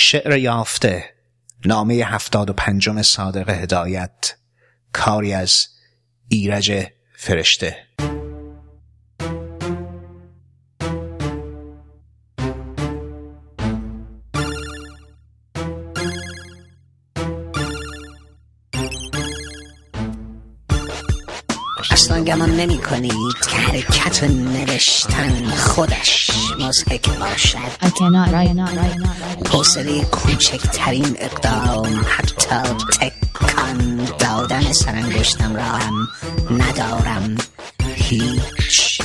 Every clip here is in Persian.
شعر یافته نامه هفتاد و پنجم صادق هدایت کاری از ایرج فرشته. اصلا گمان نمی کنید که حرکت نوشتن خودش مزهک باشد. حوصله کوچکترین اقدام حتی تکان دادن سرانگشتم را هم ندارم. هیچ.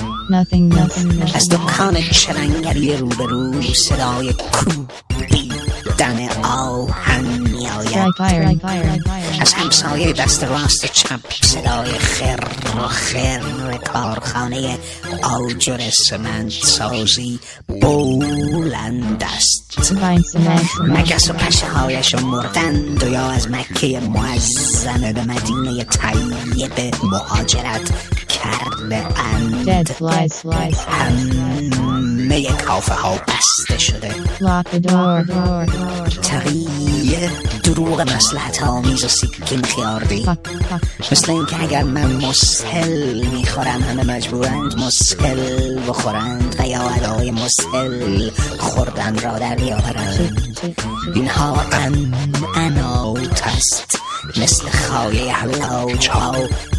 از. دکان چلنگری روبرو صدای کوبیدن از همسایه دست راست چپ صدای خر و خر کارخانه آجر سمنت سازی بلند است. مگس و پشه هایش مردند و یا از مکه معظمه به مدینه طیبه مهاجرت کرده اند. همه کافه ها بسته شده Lock دروغ مسلحت آمیز و سیکین خیاردی مثل اینکه اگر من مسهل می‌خورم همه مجبورند مسهل بخورند و یا ادای مسهل خوردن را در بیاورند. اینها ان انات است. مثل خایه حلاج ها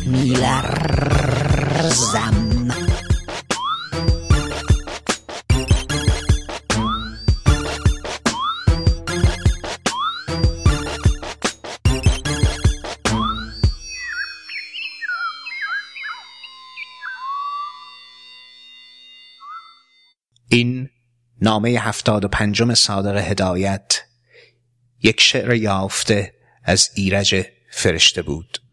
میلرزم. این نامه هفتاد و پنجم صادق هدایت یک شعر یافته از ایرج فرشته بود.